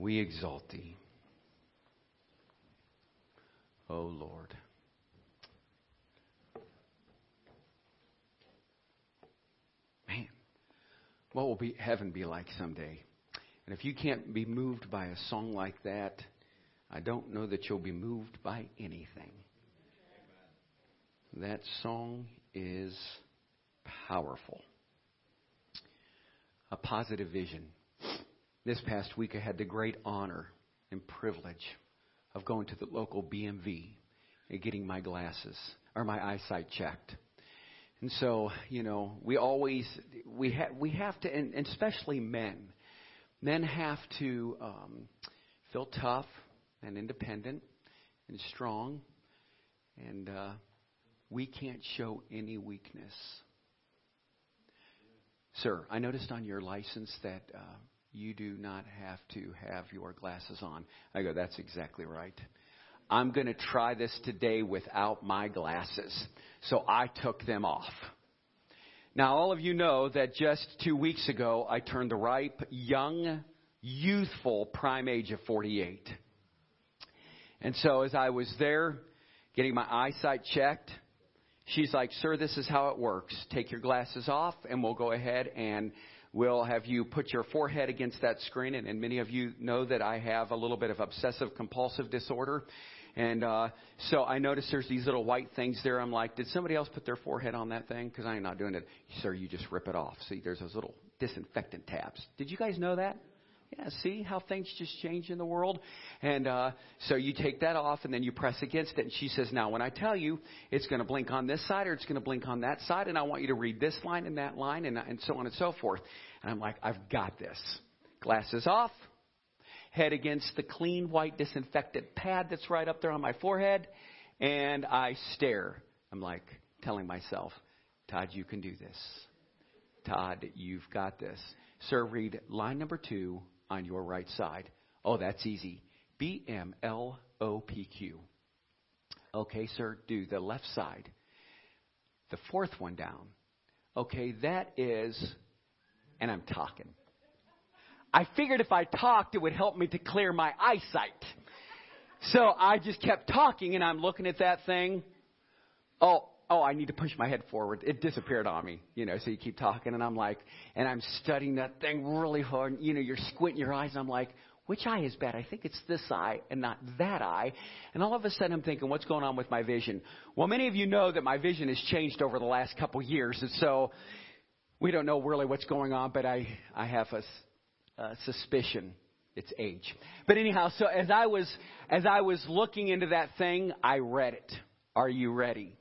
we exalt thee. O oh Lord. Man, what will be heaven be like someday? And if you can't be moved by a song like that, I don't know that you'll be moved by anything. That song is powerful. A positive vision. This past week, I had the great honor and privilege of going to the local BMV and getting my glasses or my eyesight checked. And so, you know, we always we have we have to, and, and especially men, men have to um, feel tough and independent and strong, and uh, we can't show any weakness. Sir, I noticed on your license that uh, you do not have to have your glasses on. I go, that's exactly right. I'm going to try this today without my glasses. So I took them off. Now, all of you know that just two weeks ago, I turned the ripe, young, youthful prime age of 48. And so as I was there getting my eyesight checked, she's like, Sir, this is how it works. Take your glasses off, and we'll go ahead and we'll have you put your forehead against that screen. And, and many of you know that I have a little bit of obsessive compulsive disorder. And uh, so I noticed there's these little white things there. I'm like, did somebody else put their forehead on that thing? Because I'm not doing it. Sir, you just rip it off. See, there's those little disinfectant tabs. Did you guys know that? Yeah, see how things just change in the world? And uh, so you take that off and then you press against it. And she says, Now, when I tell you it's going to blink on this side or it's going to blink on that side, and I want you to read this line and that line and, and so on and so forth. And I'm like, I've got this. Glasses off, head against the clean white disinfectant pad that's right up there on my forehead, and I stare. I'm like telling myself, Todd, you can do this. Todd, you've got this. Sir, read line number two on your right side. Oh, that's easy. B M L O P Q. Okay, sir, do the left side. The fourth one down. Okay, that is, and I'm talking. I figured if I talked, it would help me to clear my eyesight. So I just kept talking and I'm looking at that thing. Oh, oh, I need to push my head forward. It disappeared on me, you know. So you keep talking, and I'm like, and I'm studying that thing really hard. You know, you're squinting your eyes, and I'm like, which eye is bad? I think it's this eye and not that eye. And all of a sudden, I'm thinking, what's going on with my vision? Well, many of you know that my vision has changed over the last couple years, and so we don't know really what's going on, but I I have a, a suspicion it's age. But anyhow, so as I was as I was looking into that thing, I read it. Are you ready?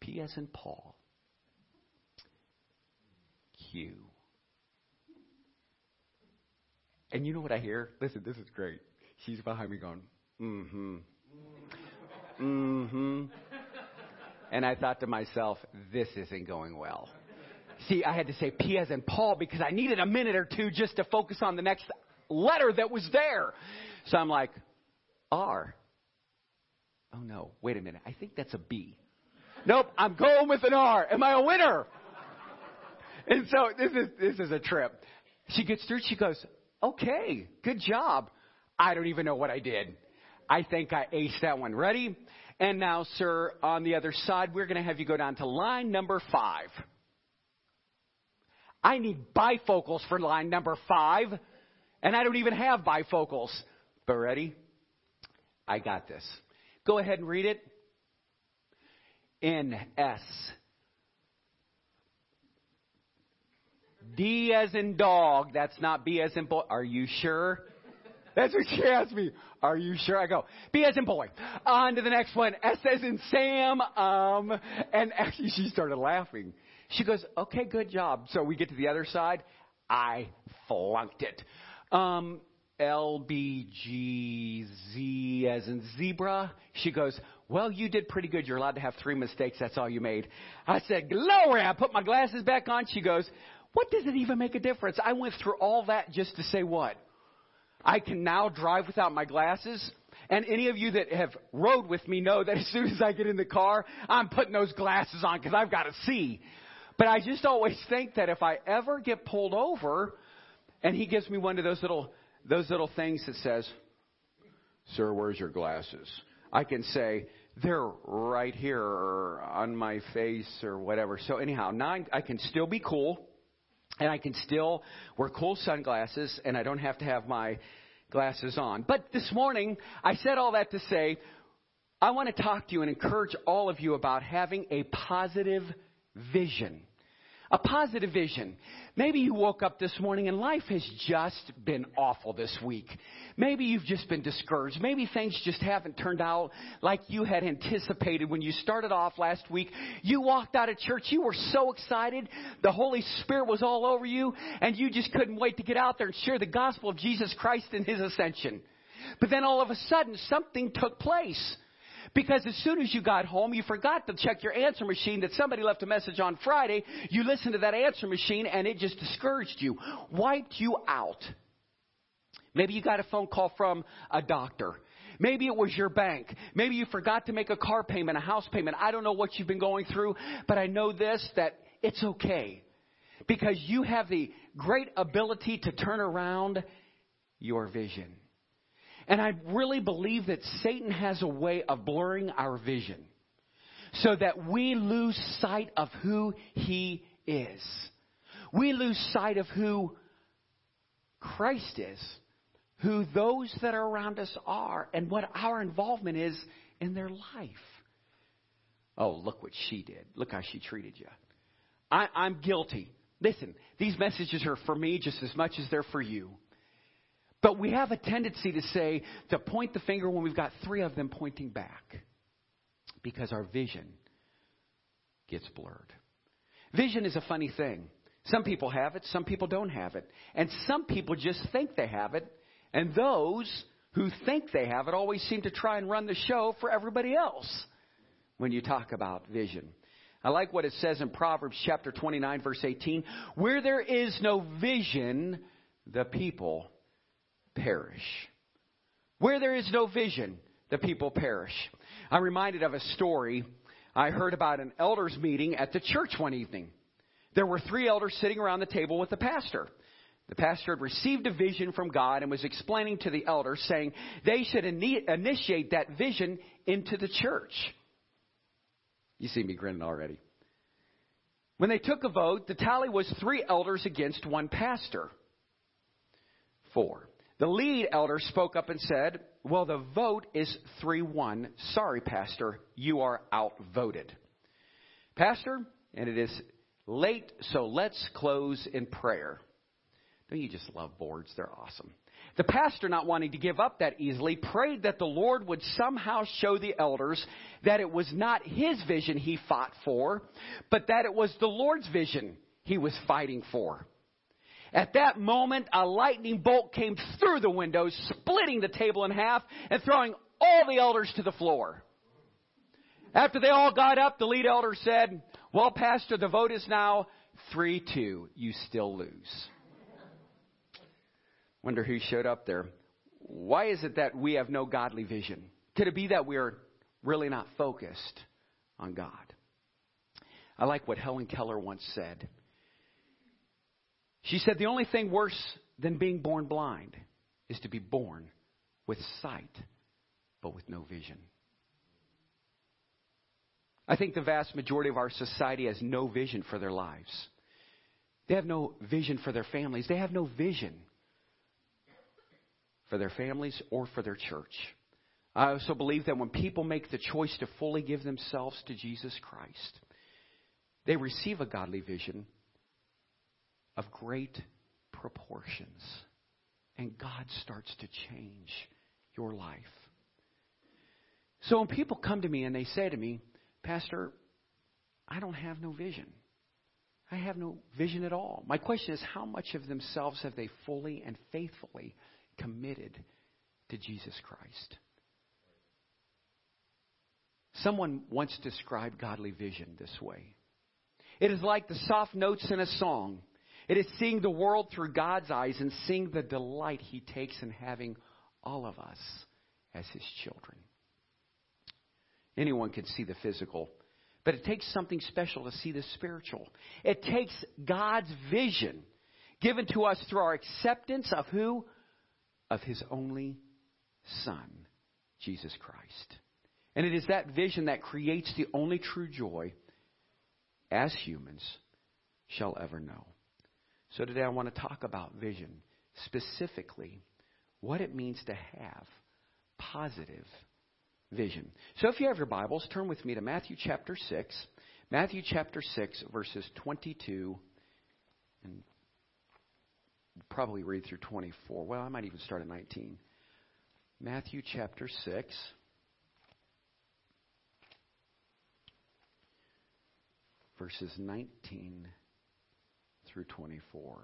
P as in Paul. Q. And you know what I hear? Listen, this is great. She's behind me going, mm hmm. Mm hmm. And I thought to myself, this isn't going well. See, I had to say P as in Paul because I needed a minute or two just to focus on the next letter that was there. So I'm like, R oh no, wait a minute, I think that's a B. Nope, I'm going with an R. Am I a winner? And so this is this is a trip. She gets through, she goes, Okay, good job. I don't even know what I did. I think I aced that one. Ready? And now, sir, on the other side, we're going to have you go down to line number five. I need bifocals for line number five, and I don't even have bifocals. But ready? I got this. Go ahead and read it. N S. D as in dog. That's not B as in boy. Are you sure? That's what she asked me. Are you sure? I go, B as in boy. On to the next one. S as in Sam. Um, and actually she started laughing. She goes, okay, good job. So we get to the other side. I flunked it. Um, LBGZ as in zebra. She goes, Well, you did pretty good. You're allowed to have three mistakes. That's all you made. I said, Glory. I put my glasses back on. She goes, What does it even make a difference? I went through all that just to say what? I can now drive without my glasses. And any of you that have rode with me know that as soon as I get in the car, I'm putting those glasses on because I've got to see. But I just always think that if I ever get pulled over, and he gives me one of those little those little things that says, "Sir, where's your glasses?" I can say, "They're right here or on my face or whatever." So anyhow, now I can still be cool, and I can still wear cool sunglasses, and I don't have to have my glasses on. But this morning, I said all that to say, I want to talk to you and encourage all of you about having a positive vision a positive vision. Maybe you woke up this morning and life has just been awful this week. Maybe you've just been discouraged. Maybe things just haven't turned out like you had anticipated when you started off last week. You walked out of church. You were so excited. The Holy Spirit was all over you and you just couldn't wait to get out there and share the gospel of Jesus Christ and His ascension. But then all of a sudden something took place. Because as soon as you got home, you forgot to check your answer machine that somebody left a message on Friday. You listened to that answer machine and it just discouraged you, wiped you out. Maybe you got a phone call from a doctor. Maybe it was your bank. Maybe you forgot to make a car payment, a house payment. I don't know what you've been going through, but I know this that it's okay. Because you have the great ability to turn around your vision. And I really believe that Satan has a way of blurring our vision so that we lose sight of who he is. We lose sight of who Christ is, who those that are around us are, and what our involvement is in their life. Oh, look what she did. Look how she treated you. I, I'm guilty. Listen, these messages are for me just as much as they're for you. But we have a tendency to say, to point the finger when we've got three of them pointing back because our vision gets blurred. Vision is a funny thing. Some people have it, some people don't have it. And some people just think they have it. And those who think they have it always seem to try and run the show for everybody else when you talk about vision. I like what it says in Proverbs chapter 29, verse 18. Where there is no vision, the people perish. Where there is no vision, the people perish. I'm reminded of a story I heard about an elders meeting at the church one evening. There were three elders sitting around the table with the pastor. The pastor had received a vision from God and was explaining to the elders, saying they should initiate that vision into the church. You see me grinning already. When they took a vote, the tally was three elders against one pastor. Four. The lead elder spoke up and said, Well, the vote is 3 1. Sorry, Pastor, you are outvoted. Pastor, and it is late, so let's close in prayer. Don't you just love boards? They're awesome. The pastor, not wanting to give up that easily, prayed that the Lord would somehow show the elders that it was not his vision he fought for, but that it was the Lord's vision he was fighting for. At that moment, a lightning bolt came through the window, splitting the table in half and throwing all the elders to the floor. After they all got up, the lead elder said, Well, Pastor, the vote is now 3 2. You still lose. Wonder who showed up there. Why is it that we have no godly vision? Could it be that we're really not focused on God? I like what Helen Keller once said. She said the only thing worse than being born blind is to be born with sight, but with no vision. I think the vast majority of our society has no vision for their lives. They have no vision for their families. They have no vision for their families or for their church. I also believe that when people make the choice to fully give themselves to Jesus Christ, they receive a godly vision of great proportions. And God starts to change your life. So when people come to me and they say to me, Pastor, I don't have no vision. I have no vision at all. My question is, how much of themselves have they fully and faithfully committed to Jesus Christ? Someone once described godly vision this way it is like the soft notes in a song it is seeing the world through God's eyes and seeing the delight He takes in having all of us as His children. Anyone can see the physical, but it takes something special to see the spiritual. It takes God's vision given to us through our acceptance of who? Of his only Son, Jesus Christ. And it is that vision that creates the only true joy as humans shall ever know. So today I want to talk about vision, specifically what it means to have positive vision. So if you have your Bibles, turn with me to Matthew chapter 6. Matthew chapter 6, verses 22 and probably read through 24. Well, I might even start at 19. Matthew chapter 6. Verses 19 through 24.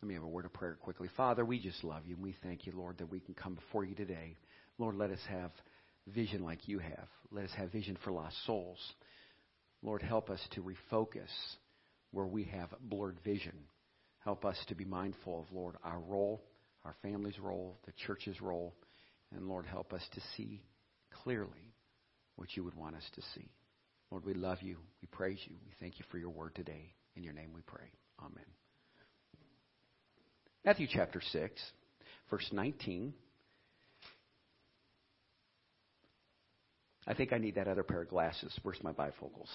Let me have a word of prayer quickly. Father, we just love you and we thank you, Lord, that we can come before you today. Lord, let us have vision like you have. Let us have vision for lost souls. Lord, help us to refocus where we have blurred vision. Help us to be mindful of, Lord, our role, our family's role, the church's role. And Lord, help us to see clearly what you would want us to see. Lord, we love you. We praise you. We thank you for your word today. In your name we pray. Amen. Matthew chapter 6, verse 19. I think I need that other pair of glasses. Where's my bifocals?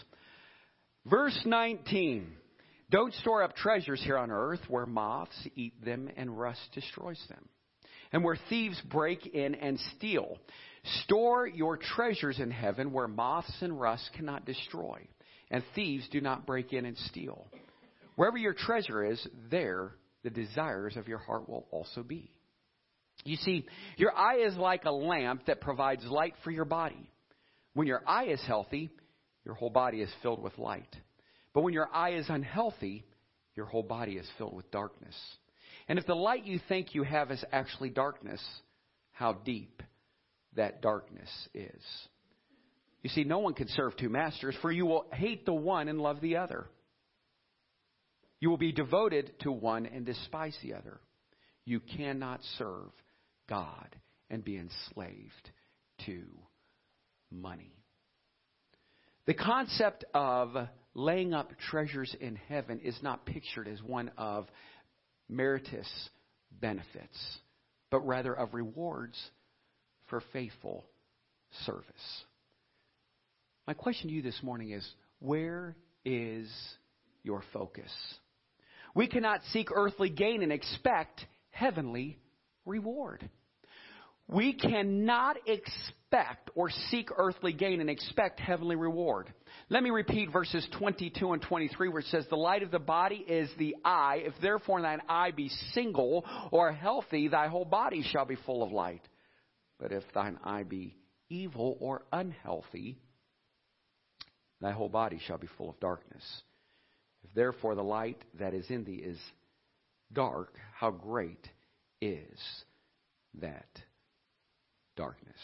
Verse 19. Don't store up treasures here on earth where moths eat them and rust destroys them, and where thieves break in and steal. Store your treasures in heaven where moths and rust cannot destroy, and thieves do not break in and steal. Wherever your treasure is, there the desires of your heart will also be. You see, your eye is like a lamp that provides light for your body. When your eye is healthy, your whole body is filled with light. But when your eye is unhealthy, your whole body is filled with darkness. And if the light you think you have is actually darkness, how deep that darkness is. You see, no one can serve two masters, for you will hate the one and love the other. You will be devoted to one and despise the other. You cannot serve God and be enslaved to money. The concept of laying up treasures in heaven is not pictured as one of meritorious benefits, but rather of rewards for faithful service. My question to you this morning is where is your focus? We cannot seek earthly gain and expect heavenly reward. We cannot expect or seek earthly gain and expect heavenly reward. Let me repeat verses 22 and 23 where it says, The light of the body is the eye. If therefore thine eye be single or healthy, thy whole body shall be full of light. But if thine eye be evil or unhealthy, thy whole body shall be full of darkness. If therefore the light that is in thee is dark, how great is that darkness.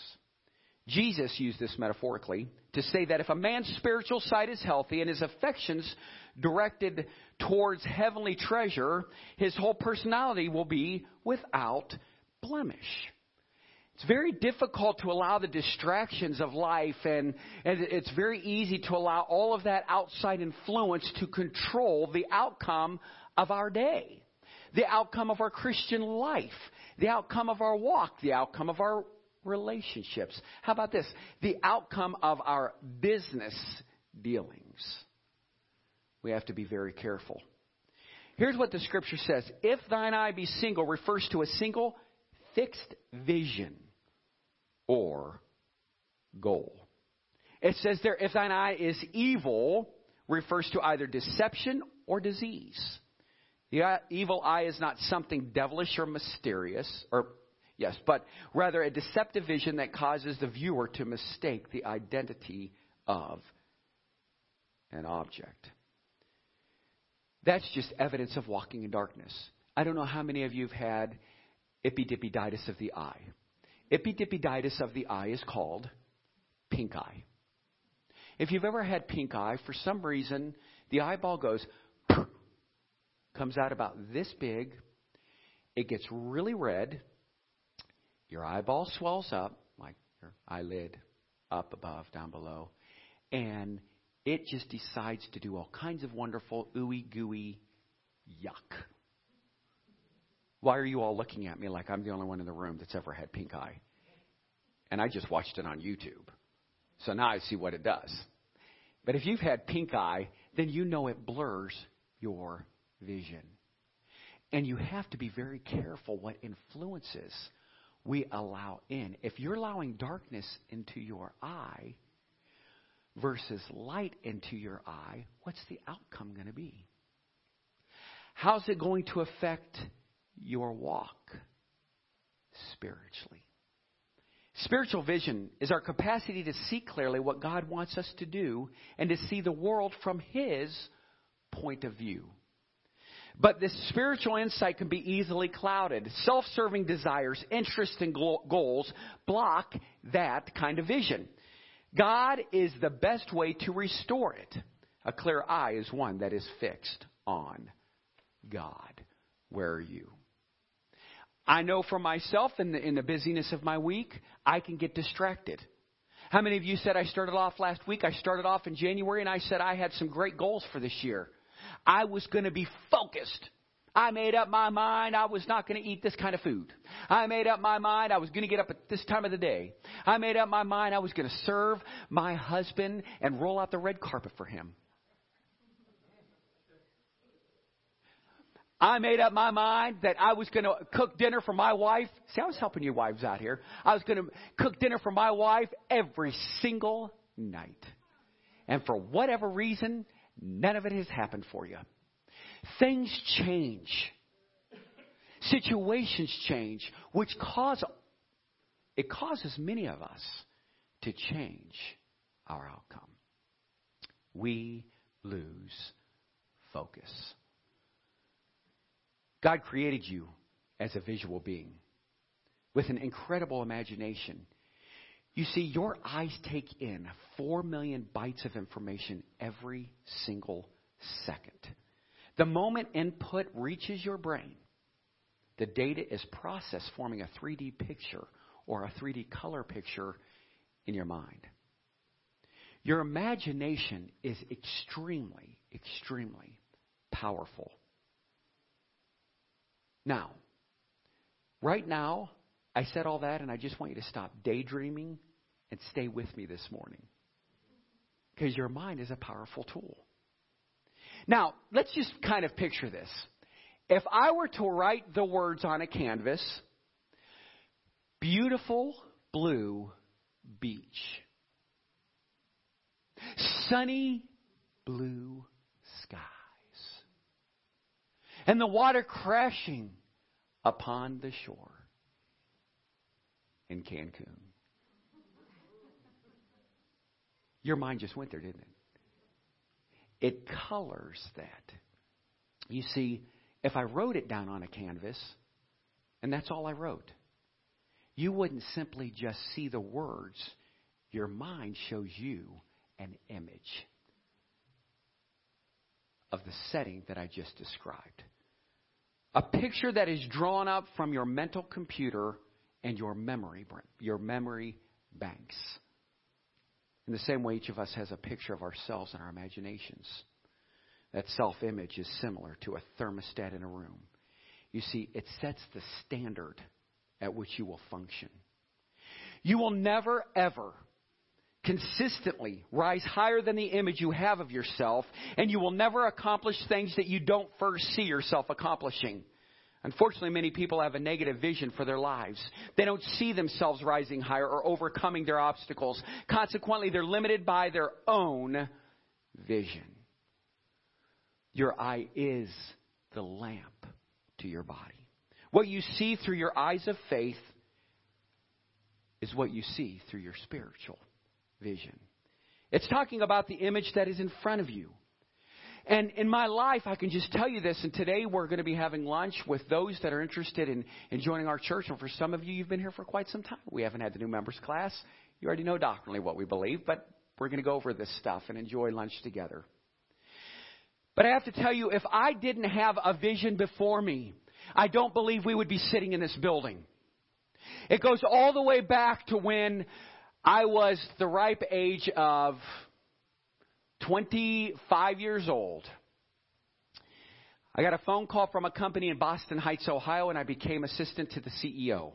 Jesus used this metaphorically to say that if a man's spiritual sight is healthy and his affections directed towards heavenly treasure, his whole personality will be without blemish. It's very difficult to allow the distractions of life, and, and it's very easy to allow all of that outside influence to control the outcome of our day, the outcome of our Christian life, the outcome of our walk, the outcome of our relationships. How about this? The outcome of our business dealings. We have to be very careful. Here's what the scripture says If thine eye be single, refers to a single fixed vision or goal. It says there, if thine eye is evil, refers to either deception or disease. The evil eye is not something devilish or mysterious, or Yes, but rather a deceptive vision that causes the viewer to mistake the identity of an object. That's just evidence of walking in darkness. I don't know how many of you have had epididymitis of the eye. Epididymitis of the eye is called pink eye. If you've ever had pink eye, for some reason, the eyeball goes, comes out about this big. It gets really red your eyeball swells up, like your eyelid up above, down below, and it just decides to do all kinds of wonderful ooey gooey Yuck. Why are you all looking at me like I'm the only one in the room that's ever had pink eye? And I just watched it on YouTube. So now I see what it does. But if you've had pink eye, then you know it blurs your vision. And you have to be very careful what influences we allow in. If you're allowing darkness into your eye versus light into your eye, what's the outcome going to be? How's it going to affect your walk spiritually? Spiritual vision is our capacity to see clearly what God wants us to do and to see the world from His point of view. But this spiritual insight can be easily clouded. Self serving desires, interests, and goals block that kind of vision. God is the best way to restore it. A clear eye is one that is fixed on God. Where are you? I know for myself in the, in the busyness of my week, I can get distracted. How many of you said I started off last week? I started off in January and I said I had some great goals for this year. I was going to be focused. I made up my mind I was not going to eat this kind of food. I made up my mind I was going to get up at this time of the day. I made up my mind I was going to serve my husband and roll out the red carpet for him. I made up my mind that I was going to cook dinner for my wife. See, I was helping you wives out here. I was going to cook dinner for my wife every single night. And for whatever reason, none of it has happened for you. Things change. Situations change, which cause it causes many of us to change our outcome. We lose focus. God created you as a visual being with an incredible imagination. You see, your eyes take in 4 million bytes of information every single second. The moment input reaches your brain, the data is processed, forming a 3D picture or a 3D color picture in your mind. Your imagination is extremely, extremely powerful. Now, right now, I said all that, and I just want you to stop daydreaming and stay with me this morning. Because your mind is a powerful tool. Now, let's just kind of picture this. If I were to write the words on a canvas, beautiful blue beach, sunny blue and the water crashing upon the shore in Cancun. Your mind just went there, didn't it? It colors that. You see, if I wrote it down on a canvas, and that's all I wrote, you wouldn't simply just see the words. Your mind shows you an image of the setting that I just described. A picture that is drawn up from your mental computer and your memory, your memory banks. In the same way, each of us has a picture of ourselves in our imaginations. That self image is similar to a thermostat in a room. You see, it sets the standard at which you will function. You will never, ever consistently rise higher than the image you have of yourself, and you will never accomplish things that you don't first see yourself accomplishing. Unfortunately, many people have a negative vision for their lives. They don't see themselves rising higher or overcoming their obstacles. Consequently, they're limited by their own vision. Your eye is the lamp to your body. What you see through your eyes of faith is what you see through your spiritual vision. It's talking about the image that is in front of you. And in my life, I can just tell you this, and today we're going to be having lunch with those that are interested in, in joining our church. And for some of you, you've been here for quite some time. We haven't had the new members class. You already know doctrinally what we believe, but we're going to go over this stuff and enjoy lunch together. But I have to tell you, if I didn't have a vision before me, I don't believe we would be sitting in this building. It goes all the way back to when I was the ripe age of 25 years old. I got a phone call from a company in Boston Heights, Ohio, and I became assistant to the CEO.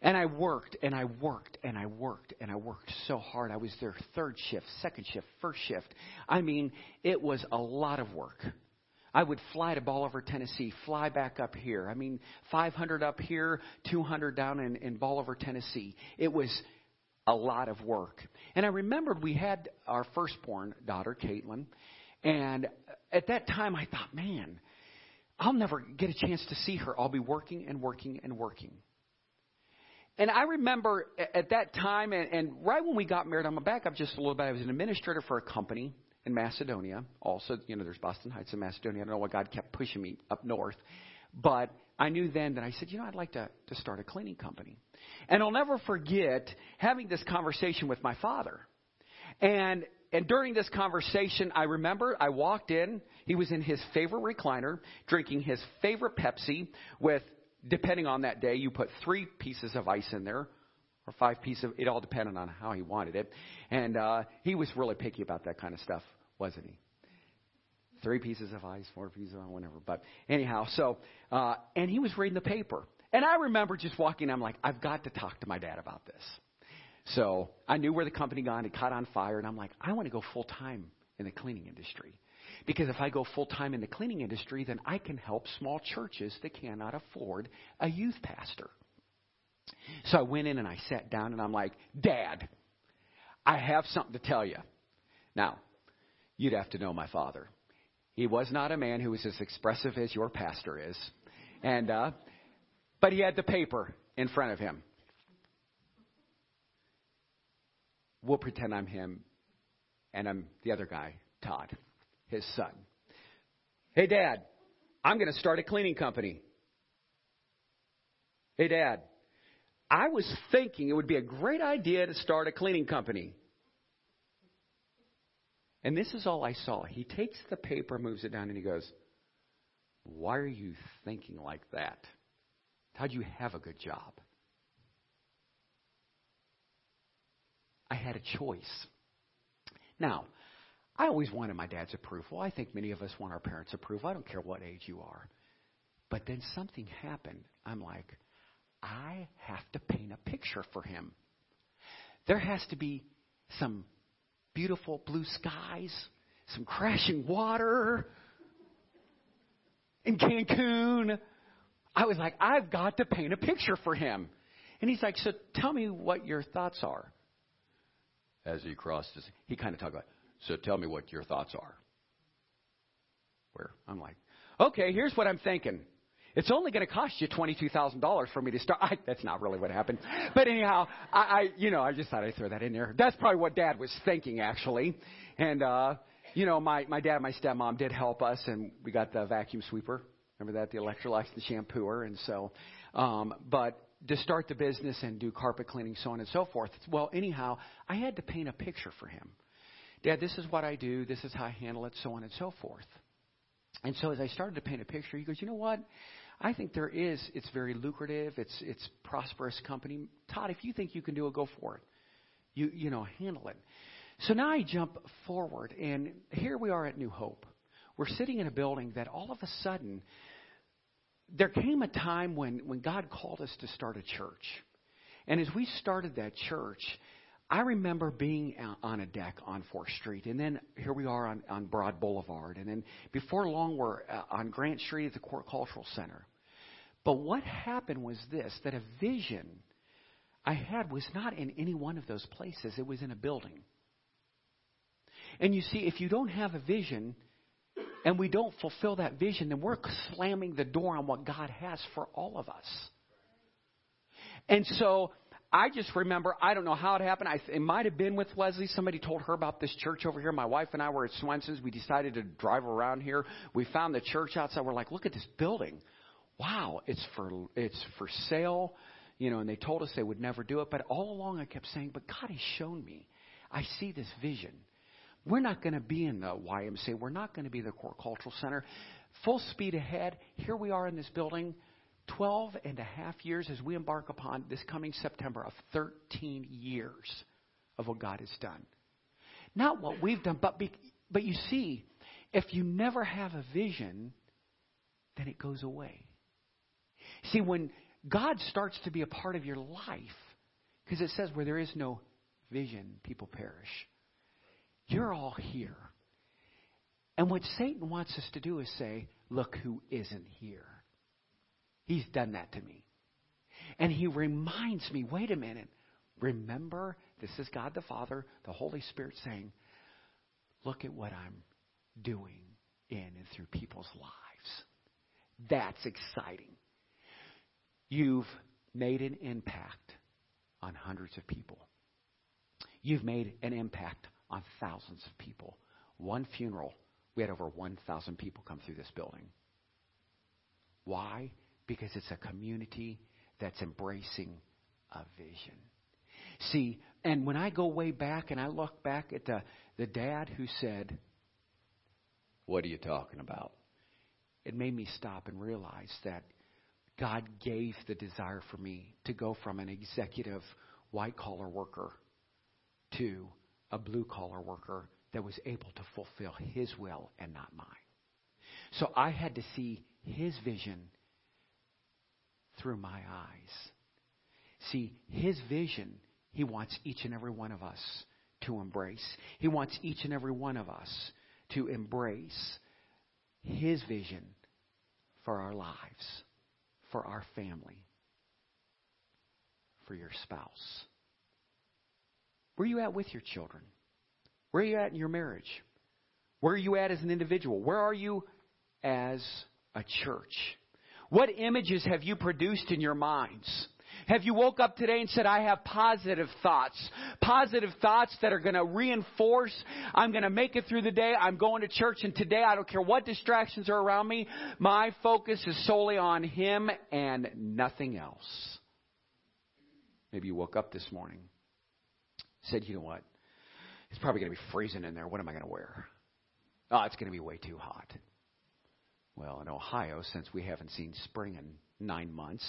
And I worked and I worked and I worked and I worked so hard. I was there third shift, second shift, first shift. I mean, it was a lot of work. I would fly to Bolivar, Tennessee, fly back up here. I mean, 500 up here, 200 down in, in Bolivar, Tennessee. It was a lot of work. And I remembered we had our firstborn daughter, Caitlin, and at that time I thought, man, I'll never get a chance to see her. I'll be working and working and working. And I remember at that time, and, and right when we got married, I'm to back up just a little bit. I was an administrator for a company in Macedonia. Also, you know, there's Boston Heights in Macedonia. I don't know why God kept pushing me up north. But I knew then that I said, you know, I'd like to, to start a cleaning company. And I'll never forget having this conversation with my father. And and during this conversation, I remember I walked in. He was in his favorite recliner, drinking his favorite Pepsi with, depending on that day, you put three pieces of ice in there or five pieces. Of, it all depended on how he wanted it. And uh, he was really picky about that kind of stuff, wasn't he? Three pieces of ice, four pieces of whatever. But anyhow, so uh, and he was reading the paper, and I remember just walking. I'm like, I've got to talk to my dad about this. So I knew where the company gone. It caught on fire, and I'm like, I want to go full time in the cleaning industry. Because if I go full time in the cleaning industry, then I can help small churches that cannot afford a youth pastor. So I went in and I sat down and I'm like, Dad, I have something to tell you. Now, you'd have to know my father. He was not a man who was as expressive as your pastor is. And, uh, but he had the paper in front of him. We'll pretend I'm him and I'm the other guy, Todd, his son. Hey, Dad, I'm going to start a cleaning company. Hey, Dad, I was thinking it would be a great idea to start a cleaning company. And this is all I saw. He takes the paper, moves it down, and he goes, Why are you thinking like that? How'd you have a good job? I had a choice. Now, I always wanted my dad's approval. I think many of us want our parents' approval. I don't care what age you are. But then something happened. I'm like, I have to paint a picture for him. There has to be some beautiful blue skies, some crashing water in Cancun. I was like, I've got to paint a picture for him. And he's like, So tell me what your thoughts are as he crossed his, he kind of talked about, so tell me what your thoughts are. Where I'm like, okay, here's what I'm thinking. It's only going to cost you $22,000 for me to start. I, that's not really what happened. But anyhow, I, I, you know, I just thought I'd throw that in there. That's probably what dad was thinking, actually. And, uh, you know, my, my dad and my stepmom did help us, and we got the vacuum sweeper. Remember that? The Electrolux, the shampooer. And so, um, but to start the business and do carpet cleaning, so on and so forth. Well, anyhow, I had to paint a picture for him. Dad, this is what I do. This is how I handle it, so on and so forth. And so as I started to paint a picture, he goes, you know what? I think there is. It's very lucrative. It's it's prosperous company. Todd, if you think you can do it, go for it. You you know handle it. So now I jump forward, and here we are at New Hope. We're sitting in a building that all of a sudden there came a time when, when God called us to start a church. And as we started that church, I remember being on a deck on 4th Street, and then here we are on, on Broad Boulevard, and then before long we're uh, on Grant Street at the Court Cultural Center. But what happened was this that a vision I had was not in any one of those places, it was in a building. And you see, if you don't have a vision, and we don't fulfill that vision, then we're slamming the door on what God has for all of us. And so I just remember, I don't know how it happened. I, it might have been with Leslie. Somebody told her about this church over here. My wife and I were at Swenson's. We decided to drive around here. We found the church outside. We're like, look at this building. Wow, it's for it's for sale. You know, and they told us they would never do it. But all along I kept saying, but God has shown me. I see this vision. We're not going to be in the YMCA. We're not going to be the Core Cultural Center. Full speed ahead. Here we are in this building, 12 and a half years as we embark upon this coming September of 13 years of what God has done. Not what we've done, but, be, but you see, if you never have a vision, then it goes away. See, when God starts to be a part of your life, because it says where there is no vision, people perish. You're all here. And what Satan wants us to do is say, look who isn't here. He's done that to me. And he reminds me, wait a minute, remember, this is God the Father, the Holy Spirit saying, look at what I'm doing in and through people's lives. That's exciting. You've made an impact on hundreds of people. You've made an impact on thousands of people. One funeral, we had over 1,000 people come through this building. Why? Because it's a community that's embracing a vision. See, and when I go way back and I look back at the, the dad who said, What are you talking about? It made me stop and realize that God gave the desire for me to go from an executive white collar worker to a blue collar worker that was able to fulfill his will and not mine. So I had to see his vision through my eyes. See, his vision, he wants each and every one of us to embrace. He wants each and every one of us to embrace his vision for our lives, for our family, for your spouse. Where are you at with your children? Where are you at in your marriage? Where are you at as an individual? Where are you as a church? What images have you produced in your minds? Have you woke up today and said, I have positive thoughts? Positive thoughts that are going to reinforce, I'm going to make it through the day. I'm going to church and today I don't care what distractions are around me. My focus is solely on Him and nothing else. Maybe you woke up this morning, said, you know what? It's probably going to be freezing in there. What am I going to wear? Oh, it's going to be way too hot. Well, in Ohio, since we haven't seen spring in nine months,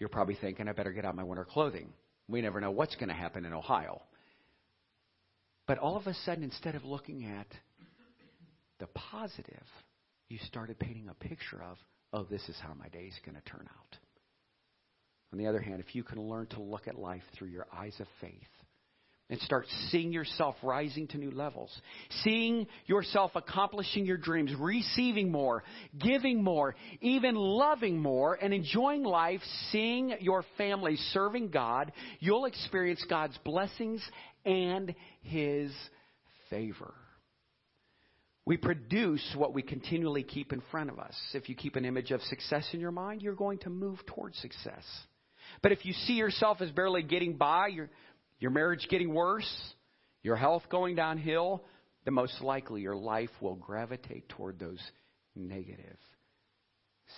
you're probably thinking, I better get out my winter clothing. We never know what's going to happen in Ohio. But all of a sudden, instead of looking at the positive, you started painting a picture of, oh, this is how my day is going to turn out. On the other hand, if you can learn to look at life through your eyes of faith, and start seeing yourself rising to new levels, seeing yourself accomplishing your dreams, receiving more, giving more, even loving more, and enjoying life, seeing your family serving God, you'll experience God's blessings and His favor. We produce what we continually keep in front of us. If you keep an image of success in your mind, you're going to move towards success. But if you see yourself as barely getting by, you're your marriage getting worse, your health going downhill, then most likely your life will gravitate toward those negative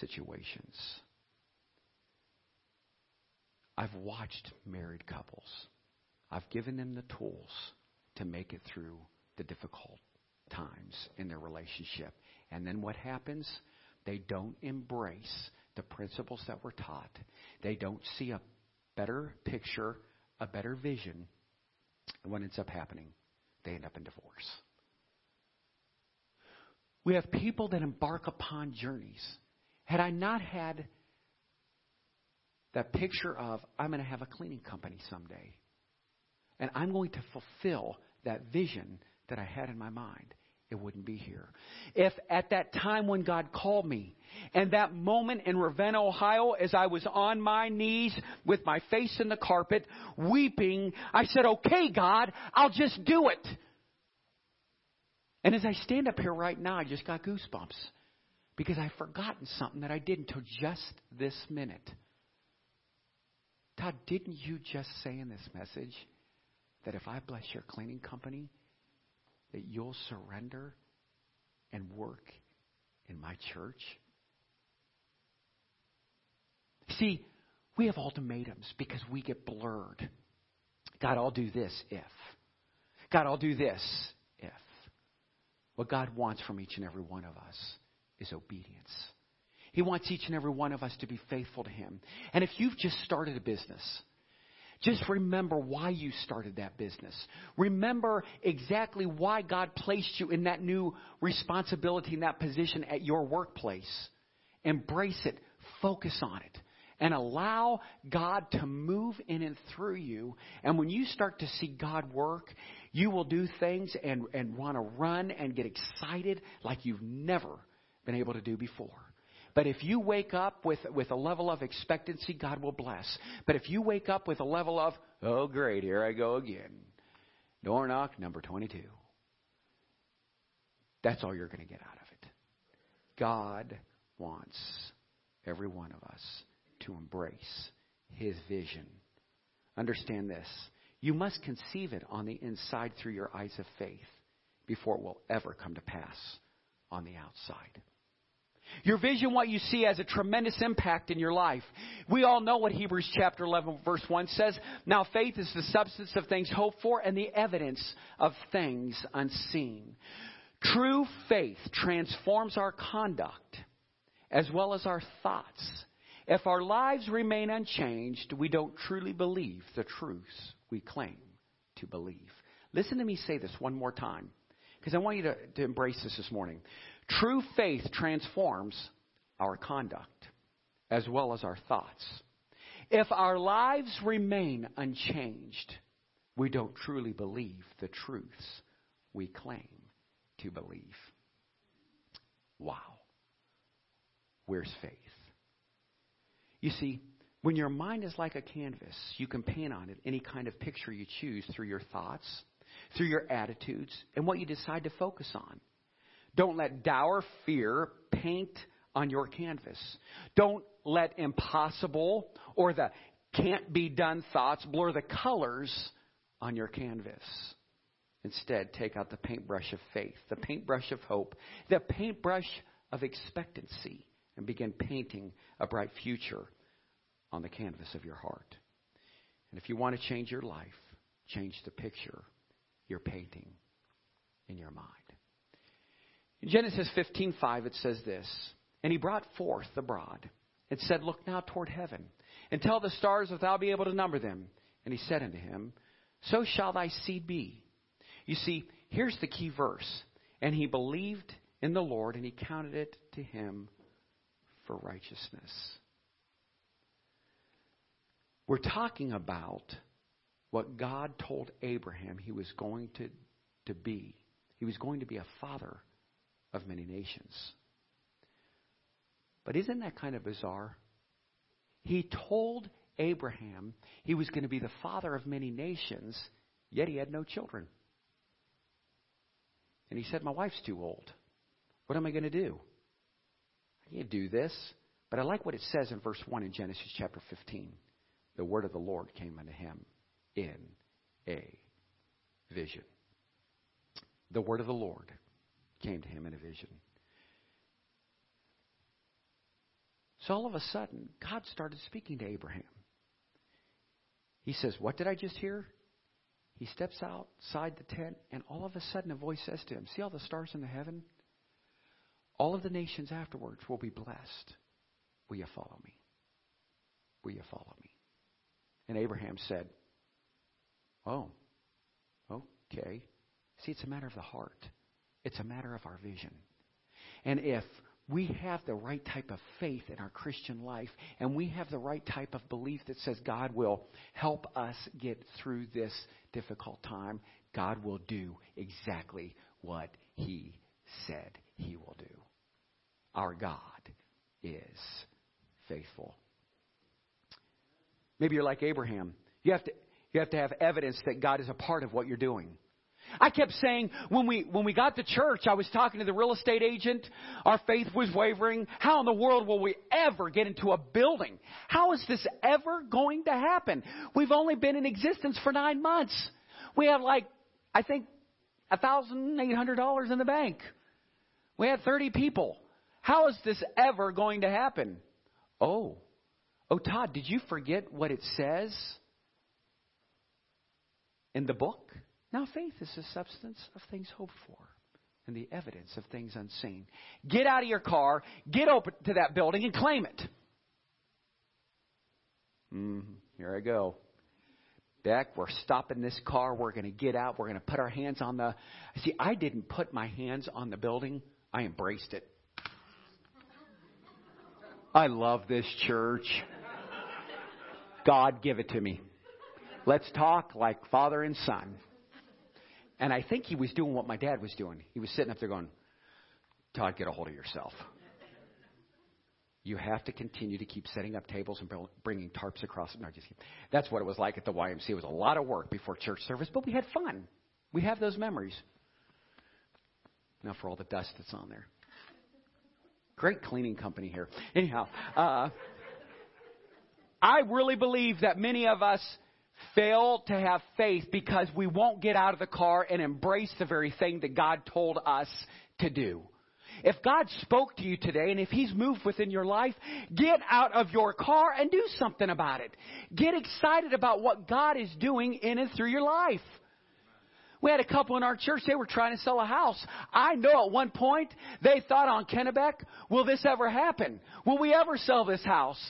situations. I've watched married couples. I've given them the tools to make it through the difficult times in their relationship. And then what happens? They don't embrace the principles that were taught. They don't see a better picture a better vision, and what ends up happening? They end up in divorce. We have people that embark upon journeys. Had I not had that picture of, I'm going to have a cleaning company someday, and I'm going to fulfill that vision that I had in my mind, it wouldn't be here. If at that time when God called me, and that moment in Ravenna, Ohio, as I was on my knees with my face in the carpet, weeping, I said, okay, God, I'll just do it. And as I stand up here right now, I just got goosebumps because I've forgotten something that I did until just this minute. Todd, didn't you just say in this message that if I bless your cleaning company, that you'll surrender and work in my church? See, we have ultimatums because we get blurred. God, I'll do this if. God, I'll do this if. What God wants from each and every one of us is obedience. He wants each and every one of us to be faithful to Him. And if you've just started a business, just remember why you started that business. Remember exactly why God placed you in that new responsibility, in that position at your workplace. Embrace it. Focus on it. And allow God to move in and through you. And when you start to see God work, you will do things and, and want to run and get excited like you've never been able to do before. But if you wake up with, with a level of expectancy, God will bless. But if you wake up with a level of, oh, great, here I go again. Door knock number 22. That's all you're going to get out of it. God wants every one of us to embrace His vision. Understand this. You must conceive it on the inside through your eyes of faith before it will ever come to pass on the outside. Your vision, what you see, has a tremendous impact in your life. We all know what Hebrews chapter 11 verse 1 says. Now faith is the substance of things hoped for and the evidence of things unseen. True faith transforms our conduct as well as our thoughts. If our lives remain unchanged, we don't truly believe the truths we claim to believe. Listen to me say this one more time because I want you to, to embrace this this morning. True faith transforms our conduct as well as our thoughts. If our lives remain unchanged, we don't truly believe the truths we claim to believe. Wow. Where's faith? You see, when your mind is like a canvas, you can paint on it any kind of picture you choose through your thoughts, through your attitudes, and what you decide to focus on. Don't let dour fear paint on your canvas. Don't let impossible or the can't be done thoughts blur the colors on your canvas. Instead, take out the paintbrush of faith, the paintbrush of hope, the paintbrush of expectancy, and begin painting a bright future on the canvas of your heart. And if you want to change your life, change the picture you're painting in your mind. In Genesis 15:5 it says this, and he brought forth the brod and said, Look now toward heaven, and tell the stars if thou be able to number them. And he said unto him, So shall thy seed be. You see, here's the key verse. And he believed in the Lord, and he counted it to him for righteousness. We're talking about what God told Abraham he was going to, to be. He was going to be a father of many nations. But isn't that kind of bizarre? He told Abraham he was going to be the father of many nations, yet he had no children. And he said, My wife's too old. What am I going to do? I can't do this. But I like what it says in verse 1 in Genesis chapter 15. The word of the Lord came unto him in a vision. The word of the Lord came to him in a vision. So all of a sudden, God started speaking to Abraham. He says, What did I just hear? He steps outside the tent, and all of a sudden a voice says to him, See all the stars in the heaven? All of the nations afterwards will be blessed. Will you follow me? Will you follow me? And Abraham said, Oh, okay. See, it's a matter of the heart. It's a matter of our vision. And if we have the right type of faith in our Christian life and we have the right type of belief that says God will help us get through this difficult time, God will do exactly what He said He will do. Our God is faithful. Maybe you're like Abraham. You have to, you have, to have evidence that God is a part of what you're doing. I kept saying when we when we got to church, I was talking to the real estate agent. Our faith was wavering. How in the world will we ever get into a building? How is this ever going to happen? We've only been in existence for nine months. We have like I think a thousand eight hundred dollars in the bank. We had thirty people. How is this ever going to happen? Oh, oh, Todd, did you forget what it says in the book? Now, faith is the substance of things hoped for and the evidence of things unseen. Get out of your car, get open to that building, and claim it. Mm, here I go. Beck, we're stopping this car. We're going to get out. We're going to put our hands on the. See, I didn't put my hands on the building, I embraced it. I love this church. God, give it to me. Let's talk like father and son. And I think he was doing what my dad was doing. He was sitting up there going, Todd, get a hold of yourself. You have to continue to keep setting up tables and bringing tarps across. No, just. That's what it was like at the YMCA. It was a lot of work before church service, but we had fun. We have those memories. Now for all the dust that's on there. Great cleaning company here. Anyhow, uh, I really believe that many of us fail to have faith because we won't get out of the car and embrace the very thing that God told us to do. If God spoke to you today and if He's moved within your life, get out of your car and do something about it. Get excited about what God is doing in and through your life. We had a couple in our church, they were trying to sell a house. I know at one point they thought on Kennebec, will this ever happen? Will we ever sell this house?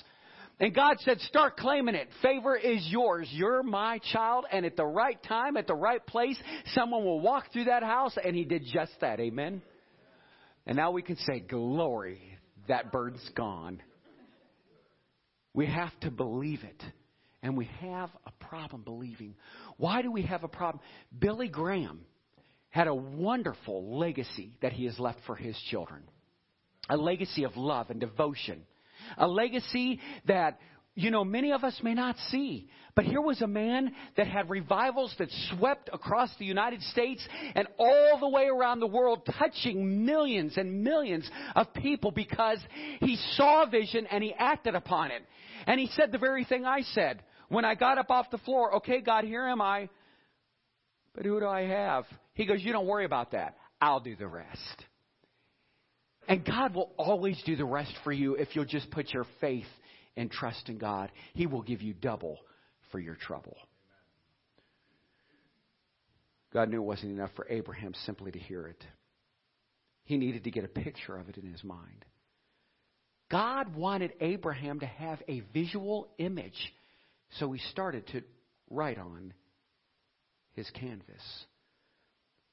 And God said, start claiming it. Favor is yours. You're my child. And at the right time, at the right place, someone will walk through that house. And he did just that. Amen. And now we can say, glory, that bird's gone. We have to believe it. And we have a problem believing. Why do we have a problem? Billy Graham had a wonderful legacy that he has left for his children. A legacy of love and devotion. A legacy that you know, many of us may not see. But here was a man that had revivals that swept across the United States and all the way around the world, touching millions and millions of people because he saw a vision and he acted upon it. And he said the very thing I said. When I got up off the floor, okay, God, here am I. But who do I have? He goes, You don't worry about that. I'll do the rest. And God will always do the rest for you if you'll just put your faith and trust in God, He will give you double for your trouble. God knew it wasn't enough for Abraham simply to hear it. He needed to get a picture of it in his mind. God wanted Abraham to have a visual image, so he started to write on his canvas.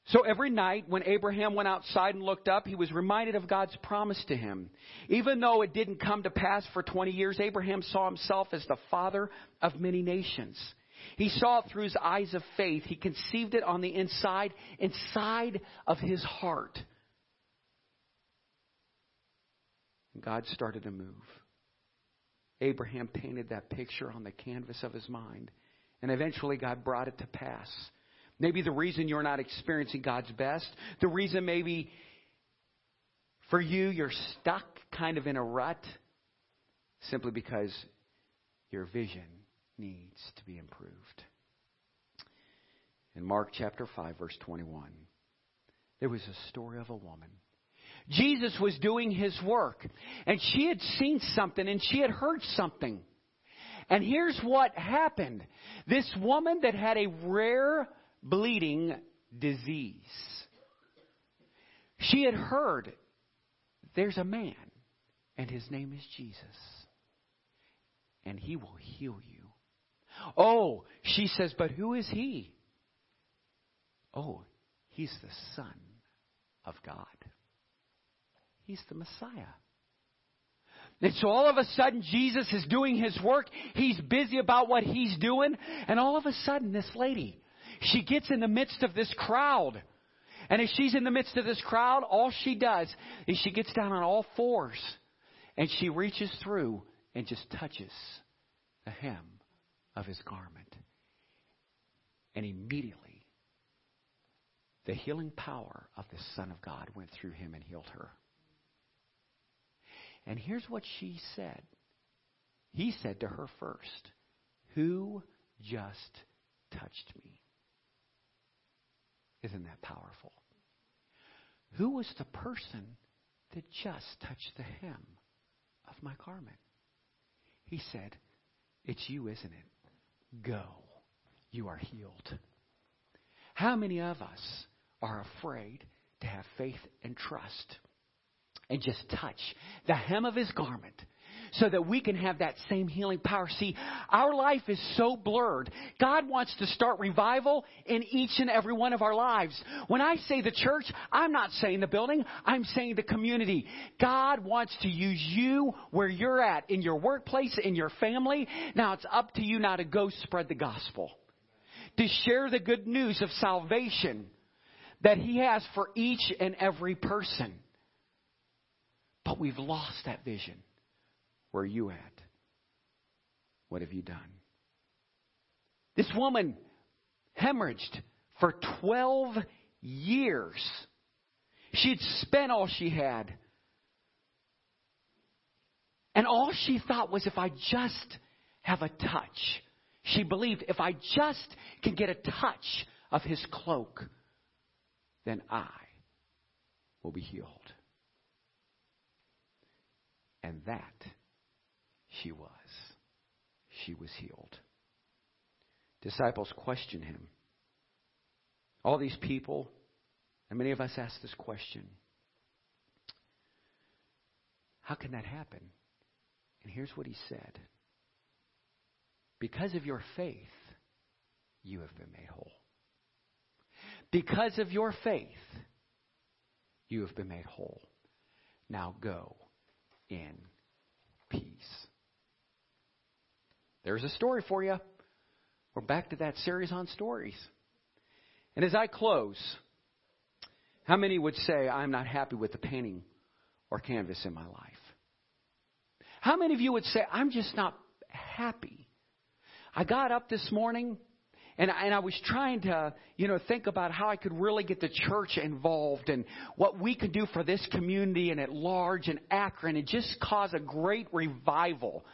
So every night when Abraham went outside and looked up, he was reminded of God's promise to him. Even though it didn't come to pass for 20 years, Abraham saw himself as the father of many nations. He saw it through his eyes of faith. He conceived it on the inside, inside of his heart. And God started to move. Abraham painted that picture on the canvas of his mind. And eventually God brought it to pass. Maybe the reason you're not experiencing God's best, the reason maybe for you you're stuck kind of in a rut, simply because your vision needs to be improved. In Mark chapter 5, verse 21, there was a story of a woman. Jesus was doing his work, and she had seen something and she had heard something. And here's what happened. This woman that had a rare bleeding disease. She had heard there's a man, and his name is Jesus, and he will heal you. Oh, she says, but who is he? Oh, he's the Son of God. He's the Messiah. And so all of a sudden, Jesus is doing his work. He's busy about what he's doing. And all of a sudden, this lady, she gets in the midst of this crowd. And as she's in the midst of this crowd, all she does is she gets down on all fours and she reaches through and just touches the hem of his garment. And immediately, the healing power of the Son of God went through him and healed her. And here's what she said. He said to her first, Who just touched me? Isn't that powerful? Who was the person that just touched the hem of my garment? He said, It's you, isn't it? Go. You are healed. How many of us are afraid to have faith and trust and just touch the hem of his garment so that we can have that same healing power. See, our life is so blurred. God wants to start revival in each and every one of our lives. When I say the church, I'm not saying the building, I'm saying the community. God wants to use you where you're at, in your workplace, in your family. Now it's up to you now to go spread the gospel. To share the good news of salvation that He has for each and every person. But we've lost that vision. Where are you at? What have you done? This woman hemorrhaged for 12 years. She'd spent all she had. And all she thought was if I just have a touch, she believed if I just can get a touch of his cloak, then I will be healed. And that she was. She was healed. Disciples question him. All these people, and many of us ask this question How can that happen? And here's what he said Because of your faith, you have been made whole. Because of your faith, you have been made whole. Now go in peace. There's a story for you. We're back to that series on stories. And as I close, how many would say, I'm not happy with the painting or canvas in my life? How many of you would say, I'm just not happy? I got up this morning and, and I was trying to, you know, think about how I could really get the church involved and what we could do for this community and at large in Akron and just cause a great revival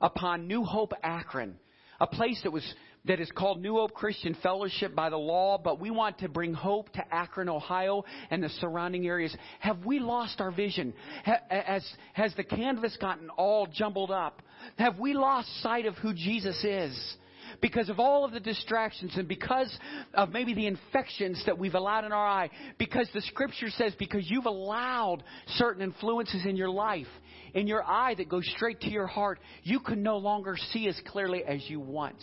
upon New Hope Akron, a place that was that is called New Hope Christian Fellowship by the law, but we want to bring hope to Akron, Ohio, and the surrounding areas. Have we lost our vision? Has, has the canvas gotten all jumbled up? Have we lost sight of who Jesus is? because of all of the distractions and because of maybe the infections that we've allowed in our eye, because the scripture says because you've allowed certain influences in your life, in your eye that goes straight to your heart, you can no longer see as clearly as you once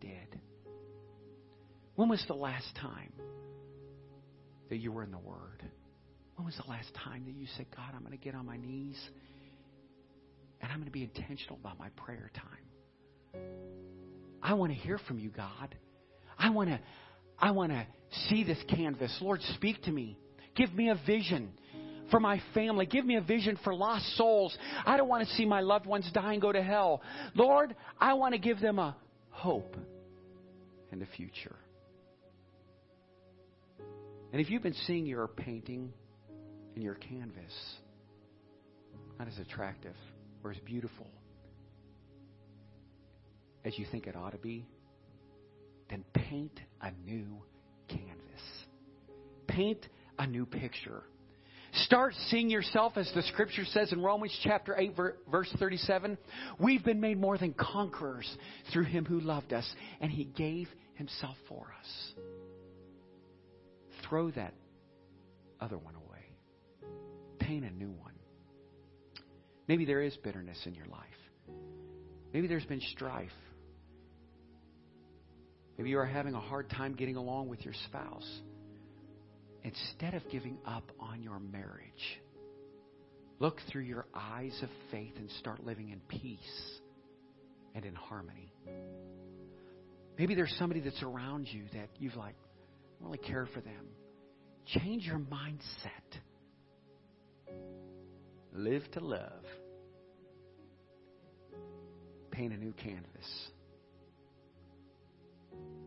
did. When was the last time that you were in the Word? When was the last time that you said, God, I'm going to get on my knees and I'm going to be intentional about my prayer time? I want to hear from you, God. I want to I want to see this canvas. Lord, speak to me. Give me a vision for my family. Give me a vision for lost souls. I don't want to see my loved ones die and go to hell. Lord, I want to give them a hope and a future. And if you've been seeing your painting and your canvas not as attractive or as beautiful as you think it ought to be, then paint a new canvas. Paint a new picture. Start seeing yourself as the scripture says in Romans chapter 8 verse 37, we've been made more than conquerors through him who loved us and he gave himself for us. Throw that other one away. Paint a new one. Maybe there is bitterness in your life. Maybe there's been strife. Maybe you are having a hard time getting along with your spouse. Instead of giving up on your marriage, look through your eyes of faith and start living in peace and in harmony. Maybe there's somebody that's around you that you've like, really care for them. Change your mindset. Live to love. Paint a new canvas.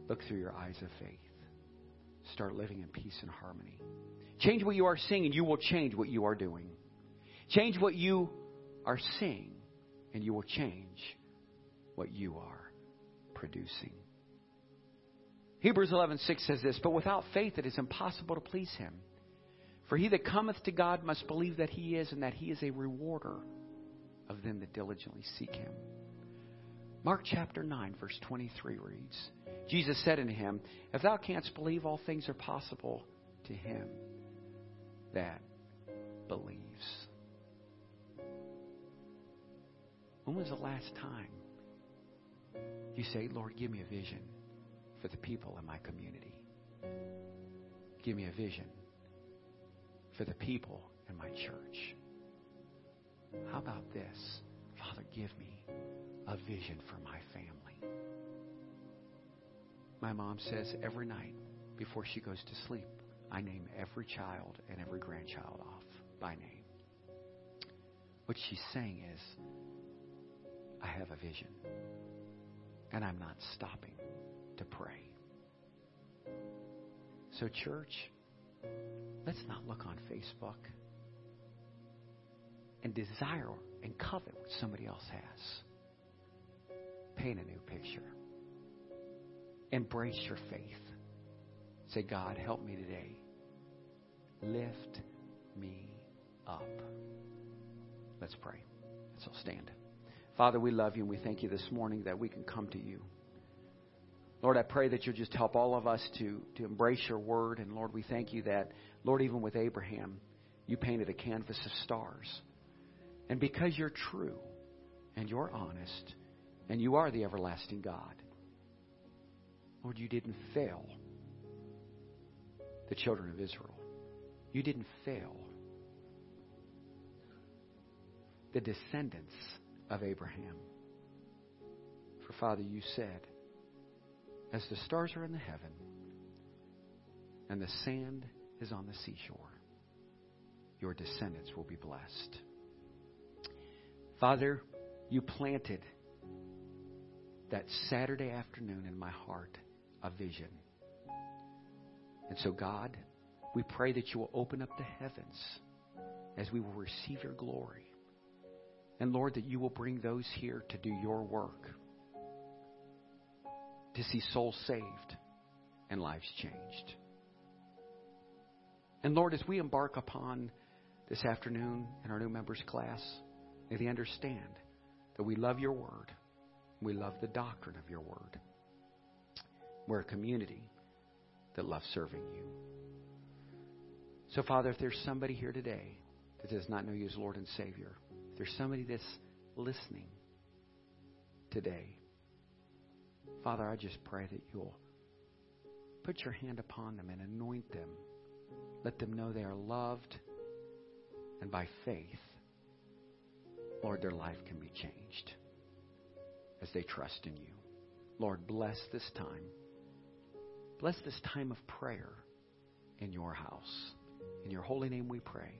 Look through your eyes of faith. Start living in peace and harmony. Change what you are seeing, and you will change what you are doing. Change what you are seeing, and you will change what you are producing. Hebrews 11:6 says this, but without faith it is impossible to please him. For he that cometh to God must believe that he is and that he is a rewarder of them that diligently seek him. Mark chapter 9 verse 23 reads, Jesus said unto him, If thou canst believe, all things are possible to him that believes. When was the last time you say, Lord, give me a vision for the people in my community? Give me a vision for the people in my church. How about this? Father, give me a vision for my family. My mom says every night before she goes to sleep, I name every child and every grandchild off by name. What she's saying is, I have a vision, and I'm not stopping to pray. So, church, let's not look on Facebook and desire and covet what somebody else has. Paint a new picture. Embrace your faith. Say, God, help me today. Lift me up. Let's pray. Let's all stand. Father, we love you and we thank you this morning that we can come to you. Lord, I pray that you'll just help all of us to, to embrace your word. And Lord, we thank you that, Lord, even with Abraham, you painted a canvas of stars. And because you're true and you're honest and you are the everlasting God, Lord, you didn't fail the children of Israel. You didn't fail the descendants of Abraham. For Father, you said, as the stars are in the heaven and the sand is on the seashore, your descendants will be blessed. Father, you planted that Saturday afternoon in my heart a vision. And so, God, we pray that you will open up the heavens as we will receive your glory. And Lord, that you will bring those here to do your work, to see souls saved and lives changed. And Lord, as we embark upon this afternoon in our new members class, may they understand that we love your word. We love the doctrine of your word. We're a community that loves serving you. So, Father, if there's somebody here today that does not know you as Lord and Savior, if there's somebody that's listening today, Father, I just pray that you'll put your hand upon them and anoint them. Let them know they are loved, and by faith, Lord, their life can be changed as they trust in you. Lord, bless this time. Bless this time of prayer in your house. In your holy name we pray.